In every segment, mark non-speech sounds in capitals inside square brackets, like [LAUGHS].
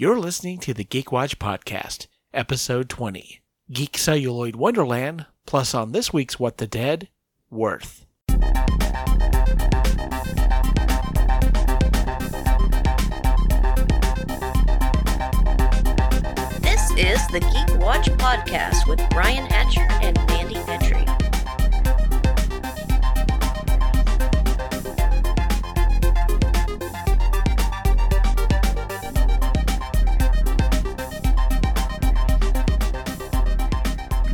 You're listening to the Geek Watch Podcast, Episode 20 Geek Celluloid Wonderland, plus on this week's What the Dead, Worth. This is the Geek Watch Podcast with Brian Hatcher and Mandy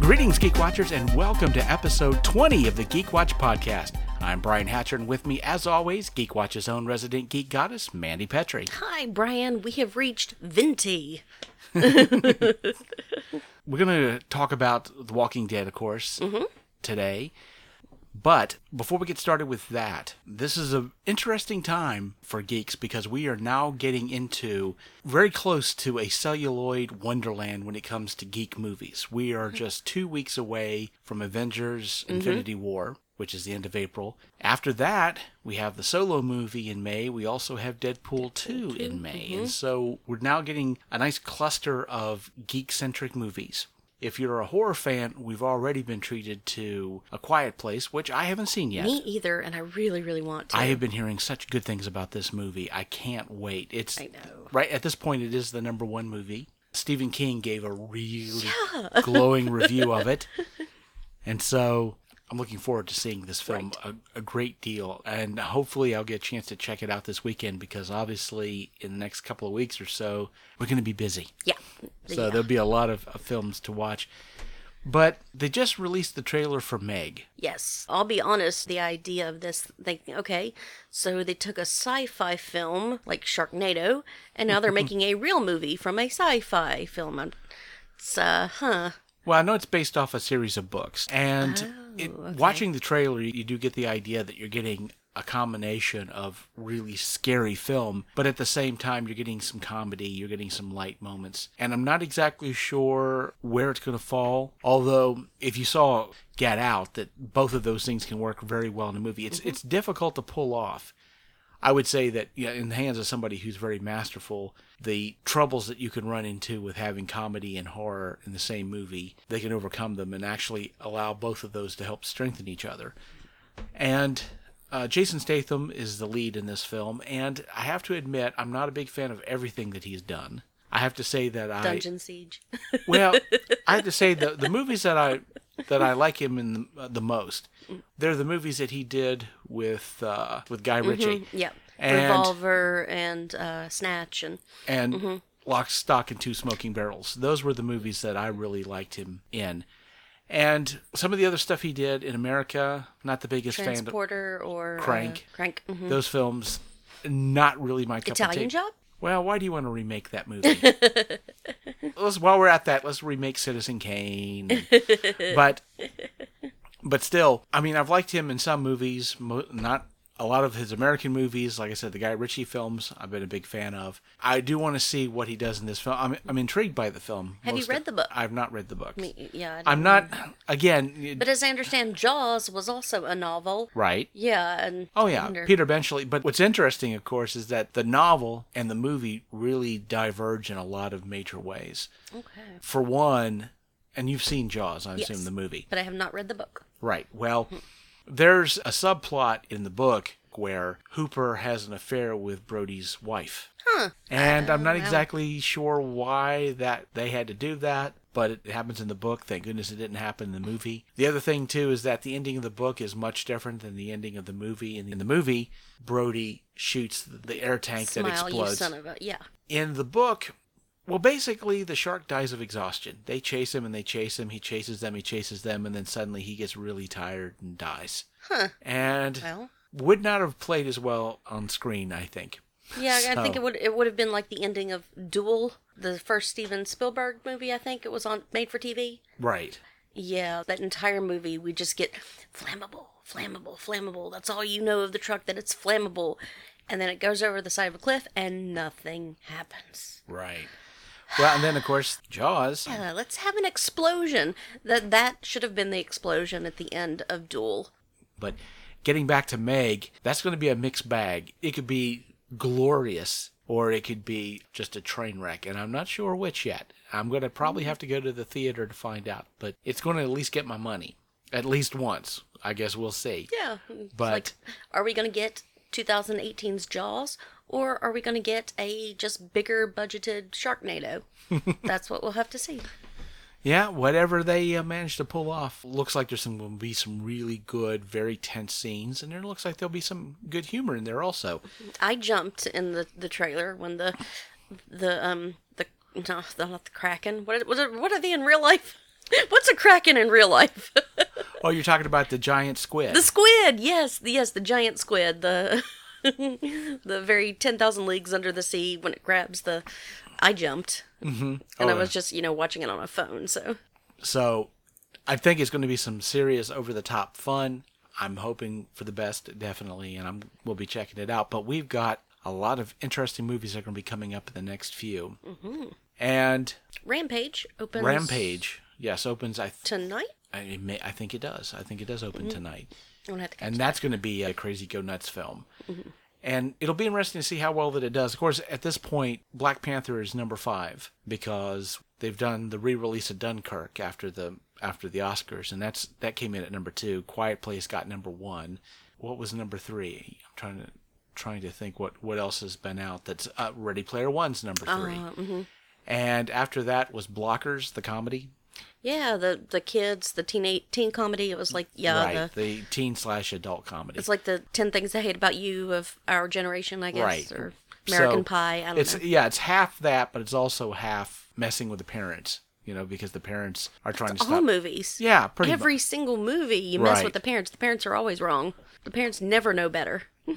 Greetings, Geek Watchers, and welcome to episode 20 of the Geek Watch Podcast. I'm Brian Hatcher, and with me, as always, Geek Watch's own resident geek goddess, Mandy Petrie. Hi, Brian. We have reached Venti. [LAUGHS] We're going to talk about The Walking Dead, of course, mm-hmm. today. But before we get started with that, this is an interesting time for geeks because we are now getting into very close to a celluloid wonderland when it comes to geek movies. We are mm-hmm. just two weeks away from Avengers mm-hmm. Infinity War, which is the end of April. After that, we have the solo movie in May. We also have Deadpool 2 in May. And mm-hmm. so we're now getting a nice cluster of geek centric movies. If you're a horror fan, we've already been treated to A Quiet Place, which I haven't seen yet. Me either, and I really, really want to. I have been hearing such good things about this movie. I can't wait. It's I know. right at this point. It is the number one movie. Stephen King gave a really [LAUGHS] glowing review of it, and so I'm looking forward to seeing this film a, a great deal. And hopefully, I'll get a chance to check it out this weekend because obviously, in the next couple of weeks or so, we're going to be busy. Yeah. So yeah. there'll be a lot of, of films to watch. But they just released the trailer for Meg. Yes. I'll be honest, the idea of this, thinking, okay, so they took a sci fi film like Sharknado, and now they're [LAUGHS] making a real movie from a sci fi film. It's, uh, huh. Well, I know it's based off a series of books, and Oh, it, okay. watching the trailer, you do get the idea that you're getting a combination of really scary film, but at the same time, you're getting some comedy, you're getting some light moments, and I'm not exactly sure where it's going to fall. Although, if you saw Get Out, that both of those things can work very well in a movie. It's mm-hmm. it's difficult to pull off. I would say that yeah, in the hands of somebody who's very masterful, the troubles that you can run into with having comedy and horror in the same movie, they can overcome them and actually allow both of those to help strengthen each other. And uh, Jason Statham is the lead in this film, and I have to admit, I'm not a big fan of everything that he's done. I have to say that I Dungeon Siege. [LAUGHS] well, I have to say the the movies that I that I like him in the, uh, the most, they're the movies that he did with uh, with Guy Ritchie yeah. And- Revolver and uh, Snatch and and Lock, Stock, and Two Smoking Barrels. Those were the movies that I really liked him in. And some of the other stuff he did in America, not the biggest fan of Transporter or uh, Crank. Crank. mhm. those films. Not really my cup of tea. Italian Job. Well, why do you want to remake that movie? [LAUGHS] let's, while we're at that, let's remake Citizen Kane. [LAUGHS] but, but still, I mean, I've liked him in some movies, mo- not a lot of his American movies. Like I said, the Guy Ritchie films, I've been a big fan of. I do want to see what he does in this film. I'm, I'm intrigued by the film. Have you read the book? I've not read the book. Me- Yeah. I I'm know. not. Again, But as I understand, Jaws was also a novel. right. Yeah, and Oh yeah, wonder- Peter Benchley. But what's interesting, of course, is that the novel and the movie really diverge in a lot of major ways. Okay. For one, and you've seen Jaws, I Yes. assume the movie, But I have not read the book. right? Well, mm-hmm. There's a subplot in the book where Hooper has an affair with Brody's wife. Huh. And I'm not exactly sure why that they had to do that, but it happens in the book. Thank goodness it didn't happen in the movie. The other thing too is that the ending of the book is much different than the ending of the movie. In the movie, Brody shoots the air tank that Smile, you son of a. Yeah. In the book, well, basically the shark dies of exhaustion. They chase him and they chase him. He chases them. He chases them, and then suddenly he gets really tired and dies. Huh. And Well. would not have played as well on screen, I think. Yeah, I think it would it would have been like the ending of Duel, the first Steven Spielberg movie. I think it was on made for TV. Right. Yeah, that entire movie we just get flammable, flammable, flammable. That's all you know of the truck that it's flammable, and then it goes over the side of a cliff and nothing happens. Right. Well, and then of course Jaws. Uh, let's have an explosion. That that should have been the explosion at the end of Duel. But getting back to Meg, that's going to be a mixed bag. It could be glorious or it could be just a train wreck, and I'm not sure which yet. I'm going to probably have to go to the theater to find out, but it's going to at least get my money. At least once. I guess we'll see. Yeah. But- like, are we going to get 2018's Jaws, or are we going to get a just bigger budgeted Sharknado? [LAUGHS] That's what we'll have to see. Yeah, whatever they uh, manage to pull off, looks like there's some going to be some really good, very tense scenes, and there looks like there'll be some good humor in there also. I jumped in the, the trailer when the the um the no the, not the kraken what what are, what are they in real life? [LAUGHS] What's a kraken in real life? [LAUGHS] Oh, you're talking about the giant squid. the squid, yes, the, yes, the giant squid, the [LAUGHS] the very ten thousand leagues under the sea when it grabs the. I jumped, mm-hmm. and I Oh, was just you know watching it on my phone. So So I think it's going to be some serious over the top fun. I'm hoping for the best, definitely, and I'm we'll be checking it out. But we've got a lot of interesting movies that are going to be coming up in the next few. Mm-hmm. And Rampage opens Rampage, yes, opens. I th- tonight. I, may, I think it does. I think it does open tonight, I'm have to catch and that's going to be a crazy go nuts film. Mm-hmm. And it'll be interesting to see how well that it does. Of course, at this point, Black Panther is number five because they've done the re-release of Dunkirk after the after the Oscars, and that's that came in at number two. Quiet Place got number one. What was number three? I'm trying to trying to think what what else has been out. That's uh, Ready Player One's number 3 Uh, mm-hmm. and after that was Blockers, the comedy. Yeah, the the kids, the teen teen comedy. It was like yeah, right, the, the teen slash adult comedy. it's like the Ten Things I Hate About You of our generation, I guess, Right. or American So, Pie. I don't it's know. yeah, it's half that, but it's also half messing with the parents. You know, because the parents are trying to All stop. movies. Yeah, pretty Every much. single movie, you mess Right. with the parents. The parents are always wrong. The parents never know better. [LAUGHS]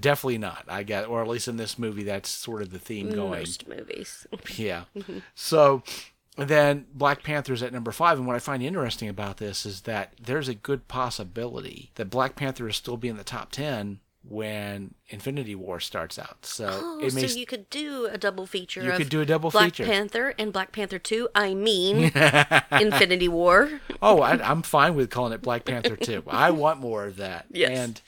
Definitely not. I get, or at least in this movie, that's sort of the theme going. Most movies. [LAUGHS] Yeah. Mm-hmm. So then Black Panther's at number five, and what I find interesting about this is that there's a good possibility that Black Panther is still be in the top ten when Infinity War starts out. So Oh, it so makes you could do a double feature. You of could do a double Black feature. Panther and Black Panther Two. I mean, [LAUGHS] Infinity War. Oh, I, I'm fine with calling it Black Panther 2. [LAUGHS] I want more of that. Yes. And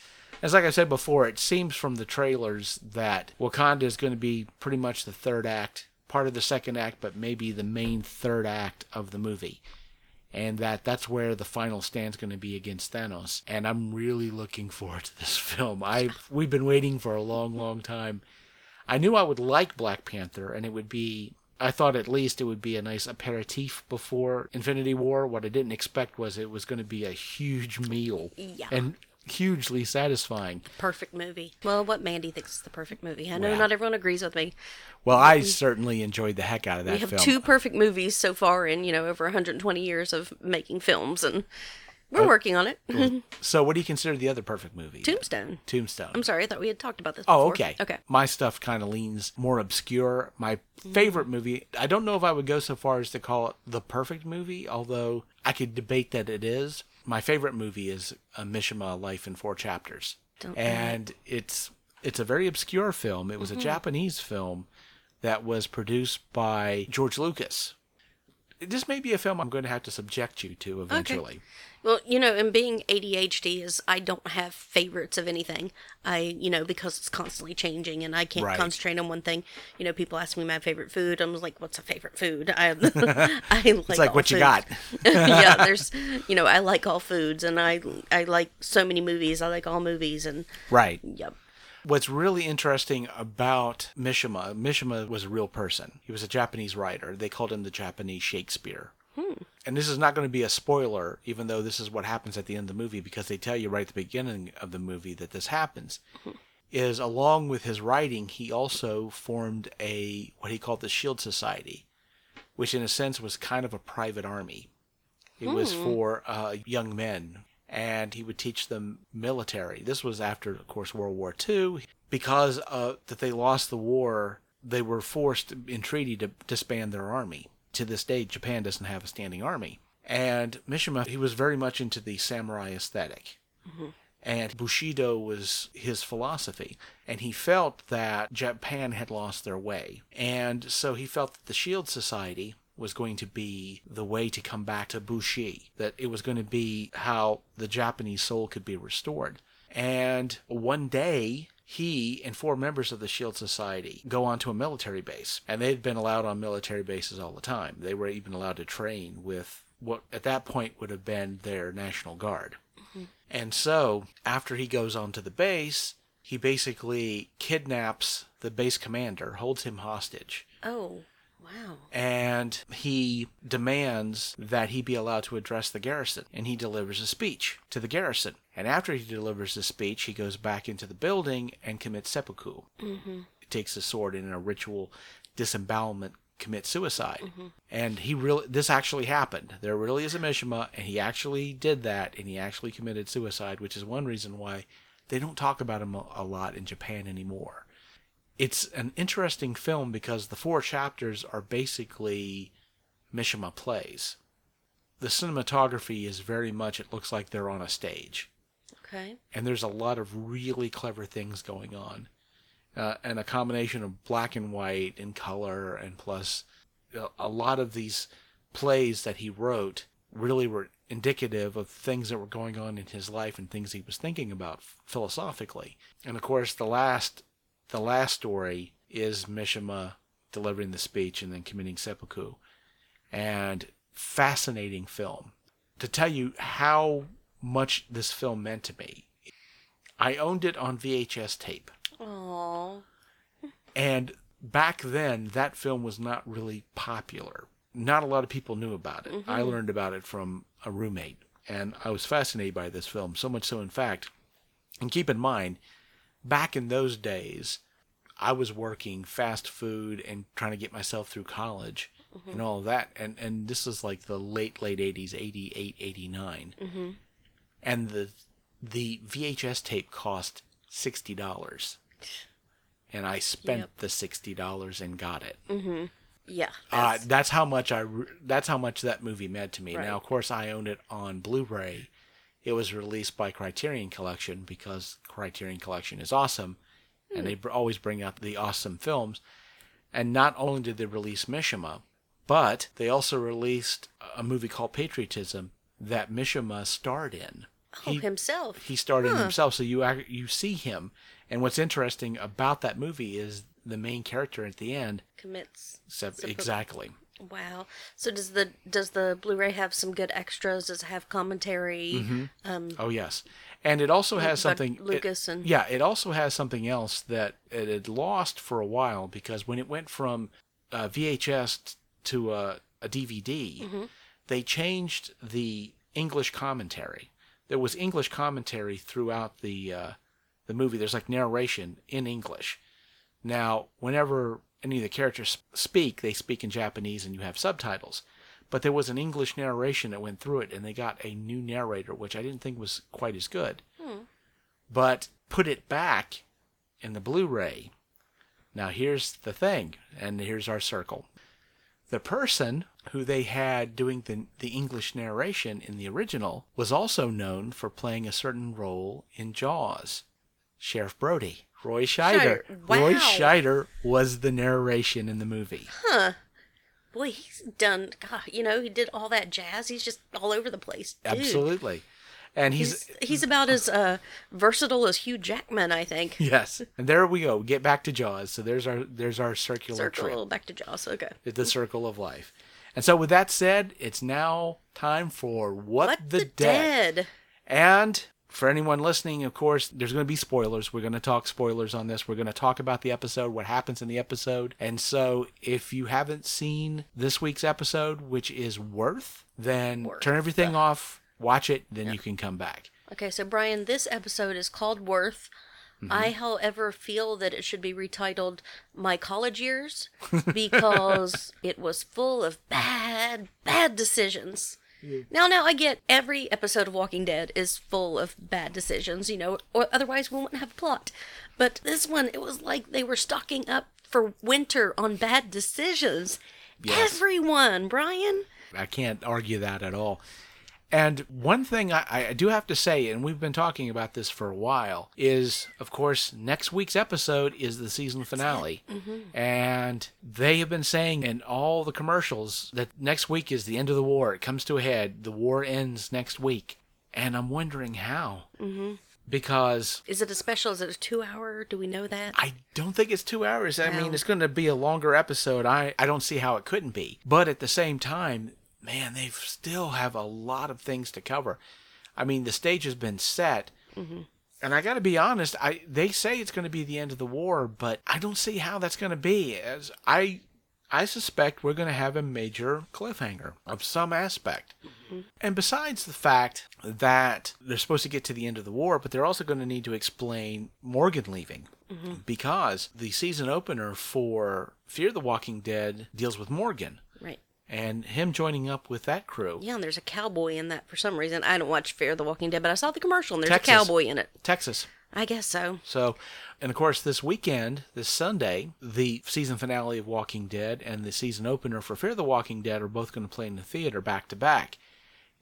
as like I said before, it seems from the trailers that Wakanda is going to be pretty much the third act, part of the second act, but maybe the main third act of the movie. And that that's where the final stand's going to be against Thanos. And I'm really looking forward to this [LAUGHS] film. I we've been waiting for a long, long time. I knew I would like Black Panther, and it would be. I thought at least it would be a nice aperitif before Infinity War. What I didn't expect was it was going to be a huge meal Yeah. and hugely satisfying. Perfect movie. Well, what Mandy thinks is the perfect movie. I know Well. not everyone agrees with me. Well, I certainly enjoyed the heck out of that We have film. two perfect movies so far in you know over 120 years of making films, and we're Uh, working on it. [LAUGHS] So, what do you consider the other perfect movie? Tombstone. Tombstone. I'm sorry, I thought we had talked about this. Oh, okay. Okay. My stuff kind of leans more obscure. My favorite movie, I don't know if I would go so far as to call it the perfect movie, although I could debate that it is. My favorite movie is a Mishima Life in Four Chapters. Don't and it's it's a very obscure film. It was Mm-hmm. a Japanese film that was produced by George Lucas. This may be a film I'm going to have to subject you to eventually. Okay. Well, you know, and being ADHD is I don't have favorites of anything. I, you know, because it's constantly changing and I can't Right. concentrate on one thing. You know, people ask me my favorite food. I'm like, what's a favorite food? I, [LAUGHS] [LAUGHS] I like It's like what you got. [LAUGHS] yeah, there's, you know, I like all foods and I, I like so many movies. I like all movies and Right. yep. What's really interesting about Mishima, Mishima was a real person. He was a Japanese writer. They called him the Japanese Shakespeare. Hmm. And this is not going to be a spoiler, even though this is what happens at the end of the movie, because they tell you right at the beginning of the movie that this happens. Hmm. Is along with his writing, he also formed a what he called the Shield Society, which in a sense was kind of a private army. It was hmm. for uh, young men, and he would teach them military. This was after, of course, World War II. Because uh, that they lost the war, they were forced in treaty to disband their army. To this day, Japan doesn't have a standing army. And Mishima, he was very much into the samurai aesthetic. And Bushido was his philosophy. And he felt that Japan had lost their way. And so he felt that the Shield Society was going to be the way to come back to Bushi, that it was going to be how the Japanese soul could be restored. And one day, he and four members of the Shield Society go onto a military base, and they'd been allowed on military bases all the time. They were even allowed to train with what at that point would have been their National Guard. Mm-hmm. And so, after he goes onto the base, he basically kidnaps the base commander, holds him hostage, Oh, wow. and he demands that he be allowed to address the garrison. And he delivers a speech to the garrison. And after he delivers the speech, he goes back into the building and commits seppuku. Mm-hmm. He takes a sword and in a ritual disembowelment commits suicide. And he really, this actually happened. There really is a Mishima, and he actually did that, and he actually committed suicide, which is one reason why they don't talk about him a lot in Japan anymore it's an interesting film because the four chapters are basically Mishima plays. The cinematography is very much, it looks like they're on a stage. Okay. And there's a lot of really clever things going on. Uh, and a combination of black and white and color, and plus a, a lot of these plays that he wrote really were indicative of things that were going on in his life and things he was thinking about philosophically. And of course, the last the last story is Mishima delivering the speech and then committing seppuku. And fascinating film. To tell you how much this film meant to me, I owned it on VHS tape. Oh. And back then, that film was not really popular. Not a lot of people knew about it. Mm-hmm. I learned about it from a roommate, and I was fascinated by this film. So much so, in fact, and keep in mind, back in those days, I was working fast food and trying to get myself through college mm-hmm. and all of that. And, and this is like the late, late 80s, 88, 89. Mm-hmm. And the, the VHS tape cost $60. And I spent Yep. the $60 and got it. Mm-hmm. Yeah. Uh, that's- that's how much I. re- That's how much that movie meant to me. Right. Now, of course, I owned it on Blu-ray. It was released by Criterion Collection because Criterion Collection is awesome, and they br- always bring out the awesome films. And not only did they release Mishima, but they also released a movie called Patriotism that Mishima starred in. oh, himself. He starred in himself, so you you see him. And what's interesting about that movie is the main character at the end. commits. Except, exactly. Wow. So does the does the Blu-ray have some good extras? Does it have commentary? Um, Oh yes, and it also has something. it- Lucas and- yeah, it also has something else that it had lost for a while because when it went from uh, VHS to a, a DVD, Mm-hmm. they changed the English commentary. There was English commentary throughout the uh, the movie. There's like narration in English. Now, whenever any of the characters speak, they speak in Japanese and you have subtitles. But there was an English narration that went through it, and they got a new narrator, which I didn't think was quite as good. Hmm. But put it back in the Blu ray. Now, here's the thing, and here's our circle. The person who they had doing the, the English narration in the original was also known for playing a certain role in Jaws. Sheriff Brody. Roy Scheider. Scheider. Roy Wow. Scheider was the narration in the movie. Huh. Boy, he's done. God, you know, he did all that jazz. He's just all over the place. Dude. Absolutely. And he's, He's he's about as uh, versatile as Hugh Jackman, I think. [LAUGHS] yes. And there we go. Get back to Jaws. So there's our there's our circular trip. Circle back to Jaws. Okay. the circle of life. And so, with that said, it's now time for What, What the, the, Dead. dead? And for anyone listening, of course, there's going to be spoilers. We're going to talk spoilers on this. We're going to talk about the episode, what happens in the episode. And so, if you haven't seen this week's episode, which is Worth, then Worth. turn everything off, watch it, then you can come back. Okay, so Brian, this episode is called Worth. Mm-hmm. I, however, feel that it should be retitled My College Years because [LAUGHS] it was full of bad, bad decisions. Now, now I get every episode of Walking Dead is full of bad decisions, you know, or otherwise we wouldn't have a plot. But this one, it was like they were stocking up for winter on bad decisions. Yes. Everyone, Brian. I can't argue that at all. And one thing I, I do have to say, and we've been talking about this for a while, is of course next week's episode is the season finale, mm-hmm. and they have been saying in all the commercials that next week is the end of the war. It comes to a head. The war ends next week, and I'm wondering how. Mm-hmm. because Is it a special? Is it a two hour? Do we know that? I don't think it's two hours. I mean, it's going to be a longer episode. I, I don't see how it couldn't be. But at the same time, man, they still have a lot of things to cover. I mean, the stage has been set. Mm-hmm. And I got to be honest, I they say it's going to be the end of the war, but I don't see how that's going to be. As I I suspect we're going to have a major cliffhanger of some aspect. Mm-hmm. And besides the fact that they're supposed to get to the end of the war, but they're also going to need to explain Morgan leaving. Mm-hmm. Because the season opener for Fear the Walking Dead deals with Morgan. And him joining up with that crew. Yeah, and there's a cowboy in that for some reason. I don't watch Fear the Walking Dead, but I saw the commercial and there's Texas. a cowboy in it. Texas. I guess so. So, and of course, this weekend, this Sunday, the season finale of Walking Dead and the season opener for Fear the Walking Dead are both going to play in the theater back to back.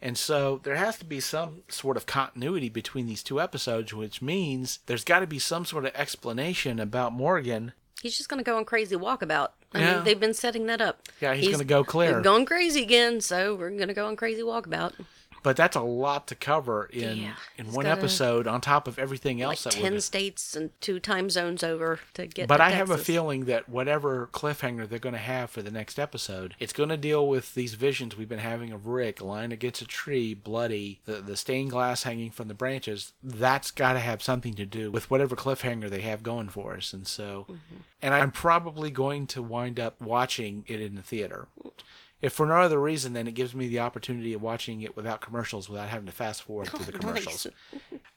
And so there has to be some sort of continuity between these two episodes, which means there's got to be some sort of explanation about Morgan. He's just going to go on crazy walkabout. I Yeah. mean, they've been setting that up. Yeah, he's gonna go clear. He's going crazy again, so we're going to go on crazy walkabout. But that's a lot to cover in Yeah, in one episode on top of everything Like else that 10 we're states and two time zones over to get But to I have a feeling that whatever cliffhanger they're going to have for the next episode, it's going to deal with these visions we've been having of Rick lying against a tree, bloody, the, the stained glass hanging from the branches. That's got to have something to do with whatever cliffhanger they have going for us. And so, mm-hmm. and I'm probably going to wind up watching it in the theater. If for no other reason, then it gives me the opportunity of watching it without commercials, without having to fast forward through the [LAUGHS] commercials.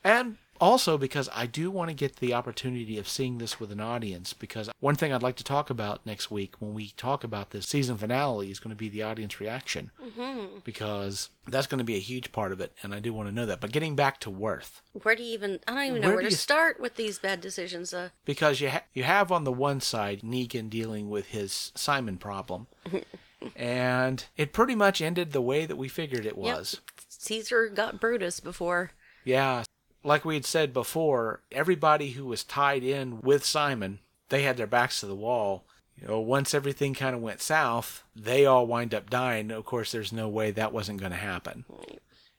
And also because I do want to get the opportunity of seeing this with an audience. Because one thing I'd like to talk about next week when we talk about this season finale is going to be the audience reaction. Mm-hmm. Because that's going to be a huge part of it, and I do want to know that. But getting back to Worth, Where do you even, I don't even know Where where, to you- start with these bad decisions. Uh, because you ha- you have on the one side Negan dealing with his Simon problem, [LAUGHS] and it pretty much ended the way that we figured it yep, was. Caesar got Brutus before. Yeah. Like we had said before, everybody who was tied in with Simon, they had their backs to the wall. You know, once everything kind of went south, they all wind up dying. Of course, there's no way that wasn't going to happen.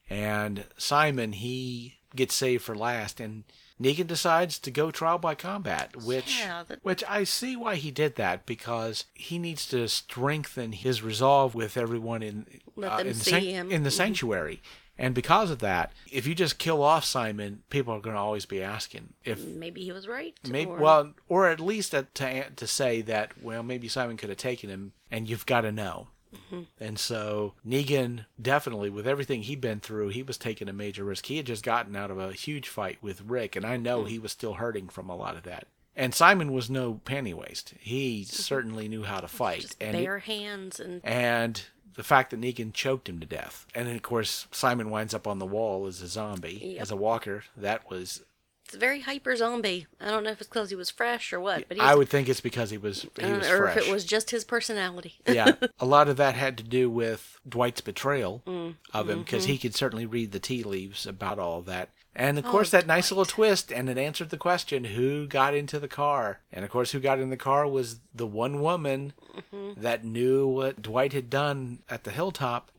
And Simon, he gets saved for last, and Negan decides to go trial by combat, which Yeah, that- which I see why he did that because he needs to strengthen his resolve with everyone in uh, in, the san- in the Mhm. sanctuary. And because of that, if you just kill off Simon, people are going to always be asking if Maybe he was right. maybe or- well, or at least to to say that well, maybe Simon could have taken him, and you've got to know. Mm-hmm. And so Negan definitely, with everything he'd been through, he was taking a major risk. He had just gotten out of a huge fight with Rick, and I know he was still hurting from a lot of that. And Simon was no panty waste. He certainly knew how to fight, just and it- bare hands and and the fact that Negan choked him to death. And then, of course, Simon winds up on the wall as a zombie, Yep. as a walker. That was. It's a very hyper zombie. I don't know if it's because he was fresh or what, but he's, I would think it's because he was he was or fresh. if it was just his personality. yeah, [LAUGHS] a lot of that had to do with Dwight's betrayal Mm, of him because mm-hmm. he could certainly read the tea leaves about all that. And of Oh, course, that nice little twist, and it answered the question who got into the car? And of course, who got in the car was the one woman Mm-hmm. that knew what Dwight had done at the hilltop.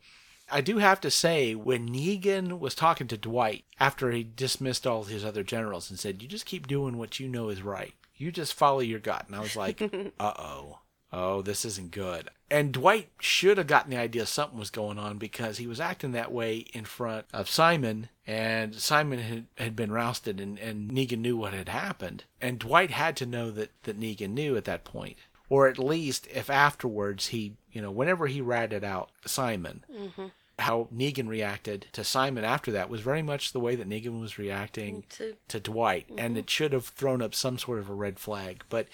I do have to say, when Negan was talking to Dwight after he dismissed all his other generals and said, You just keep doing what you know is right, you just follow your gut. And I was like, [LAUGHS] Uh oh. Oh, this isn't good. And Dwight should have gotten the idea something was going on because he was acting that way in front of Simon, and Simon had, had been rousted, and, and Negan knew what had happened. And Dwight had to know that, that Negan knew at that point. Or at least if afterwards he, you know, whenever he ratted out Simon, how Negan reacted to Simon after that was very much the way that Negan was reacting mm, To- to Dwight, and mm-hmm. it should have thrown up some sort of a red flag. But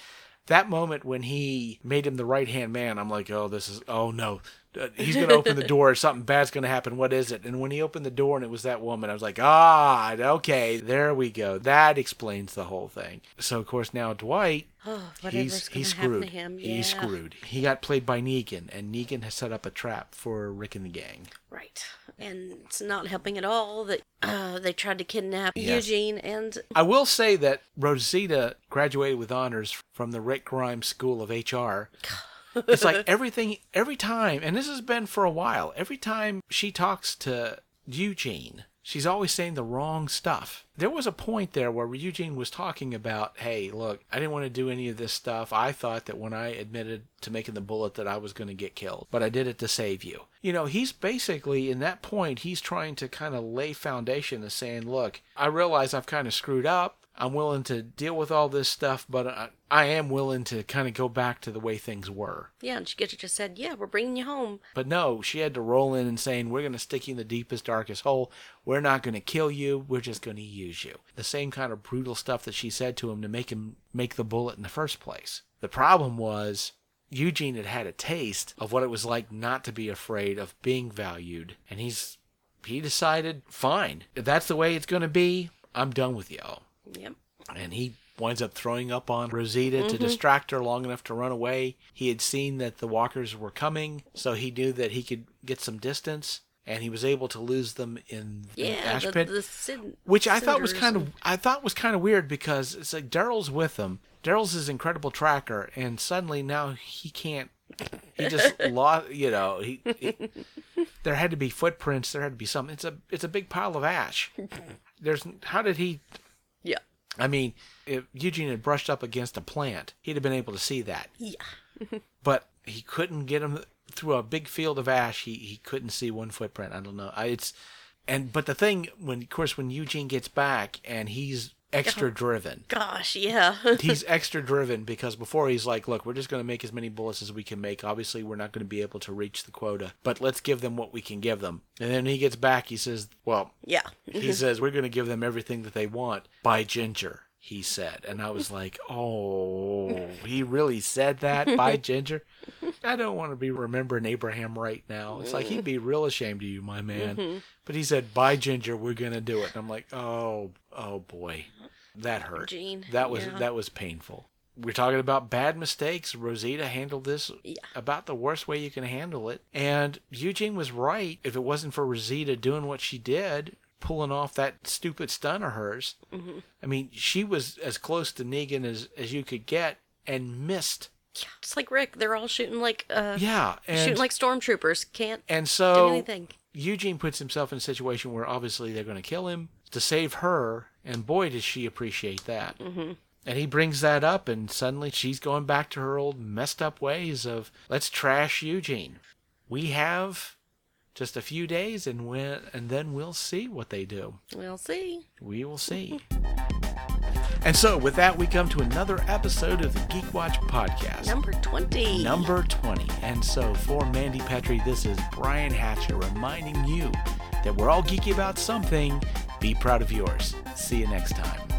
that moment when he made him the right hand man, I'm like, oh, this is, oh no, Uh, he's going to open the door. Something bad's going to happen. What is it? And when he opened the door and it was that woman, I was like, ah, okay, there we go. That explains the whole thing. So of course now Dwight. [GASPS] Oh, He's, he's screwed. to him. He's screwed. He got played by Negan, and Negan has set up a trap for Rick and the gang. Right. And it's not helping at all that uh, they tried to kidnap Yes. Eugene and I will say that Rosita graduated with honors from the Rick Grimes School of HR. It's like [LAUGHS] everything, every time, and this has been for a while, every time she talks to Eugene, she's always saying the wrong stuff. There was a point there where Eugene was talking about, hey, look, I didn't want to do any of this stuff. I thought that when I admitted to making the bullet that I was going to get killed, but I did it to save you. You know, he's basically in that point, he's trying to kind of lay foundation of saying, look, I realize I've kind of screwed up. I'm willing to deal with all this stuff, but I, I am willing to kind of go back to the way things were. Yeah, and she just said, "Yeah, we're bringing you home." But no, she had to roll in and saying, We're going to stick you in the deepest, darkest hole. We're not going to kill you. We're just going to use you. The same kind of brutal stuff that she said to him to make him make the bullet in the first place. The problem was, Eugene had had a taste of what it was like not to be afraid of being valued. And he's, he decided, Fine, if that's the way it's going to be, I'm done with y'all Yep. and he winds up throwing up on Rosita to mm-hmm. distract her long enough to run away. He had seen that the walkers were coming, so he knew that he could get some distance, and he was able to lose them in the Yeah, ash the, pit, the cin- which I thought was kind of I thought was kind of weird because it's like Daryl's with him. Daryl's his incredible tracker, and suddenly now he can't. He just [LAUGHS] lost. You know, he, he there had to be footprints. There had to be something. It's a it's a big pile of ash. [LAUGHS] There's how did he Yeah. I mean, if Eugene had brushed up against a plant, he'd have been able to see that. Yeah. [LAUGHS] But he couldn't get him through a big field of ash. He he couldn't see one footprint. I don't know. I, it's and but the thing when of course when Eugene gets back and he's extra driven. Gosh, yeah. [LAUGHS] He's extra driven because before he's like, look, we're just going to make as many bullets as we can make. Obviously, we're not going to be able to reach the quota, but let's give them what we can give them. And then he gets back, he says, well, yeah. he [LAUGHS] says we're going to give them everything that they want by ginger he said and i was like oh he really said that by [LAUGHS] ginger i don't want to be remembering abraham right now it's like he'd be real ashamed of you my man mm-hmm. but he said by ginger we're going to do it and i'm like oh oh boy that hurt Gene, that was yeah. that was painful we're talking about bad mistakes. Rosita handled this Yeah. about the worst way you can handle it. And Eugene was right. If it wasn't for Rosita doing what she did, pulling off that stupid stunt of hers, Mm-hmm. I mean, she was as close to Negan as, as you could get and missed. Yeah, Just like Rick, they're all shooting like uh Yeah. And, shooting like stormtroopers. Can't and do so anything. Eugene puts himself in a situation where obviously they're going to kill him to save her. And boy, does she appreciate that. Mm-hmm. And he brings that up, and suddenly she's going back to her old messed up ways of let's trash Eugene. We have just a few days, and when and then we'll see what they do. We'll see. We will see. [LAUGHS] And so, with that, we come to another episode of the Geek Watch podcast. Number twenty. Number 20. And so for Mandy Petrie, this is Brian Hatcher reminding you that we're all geeky about something. Be proud of yours. See you next time.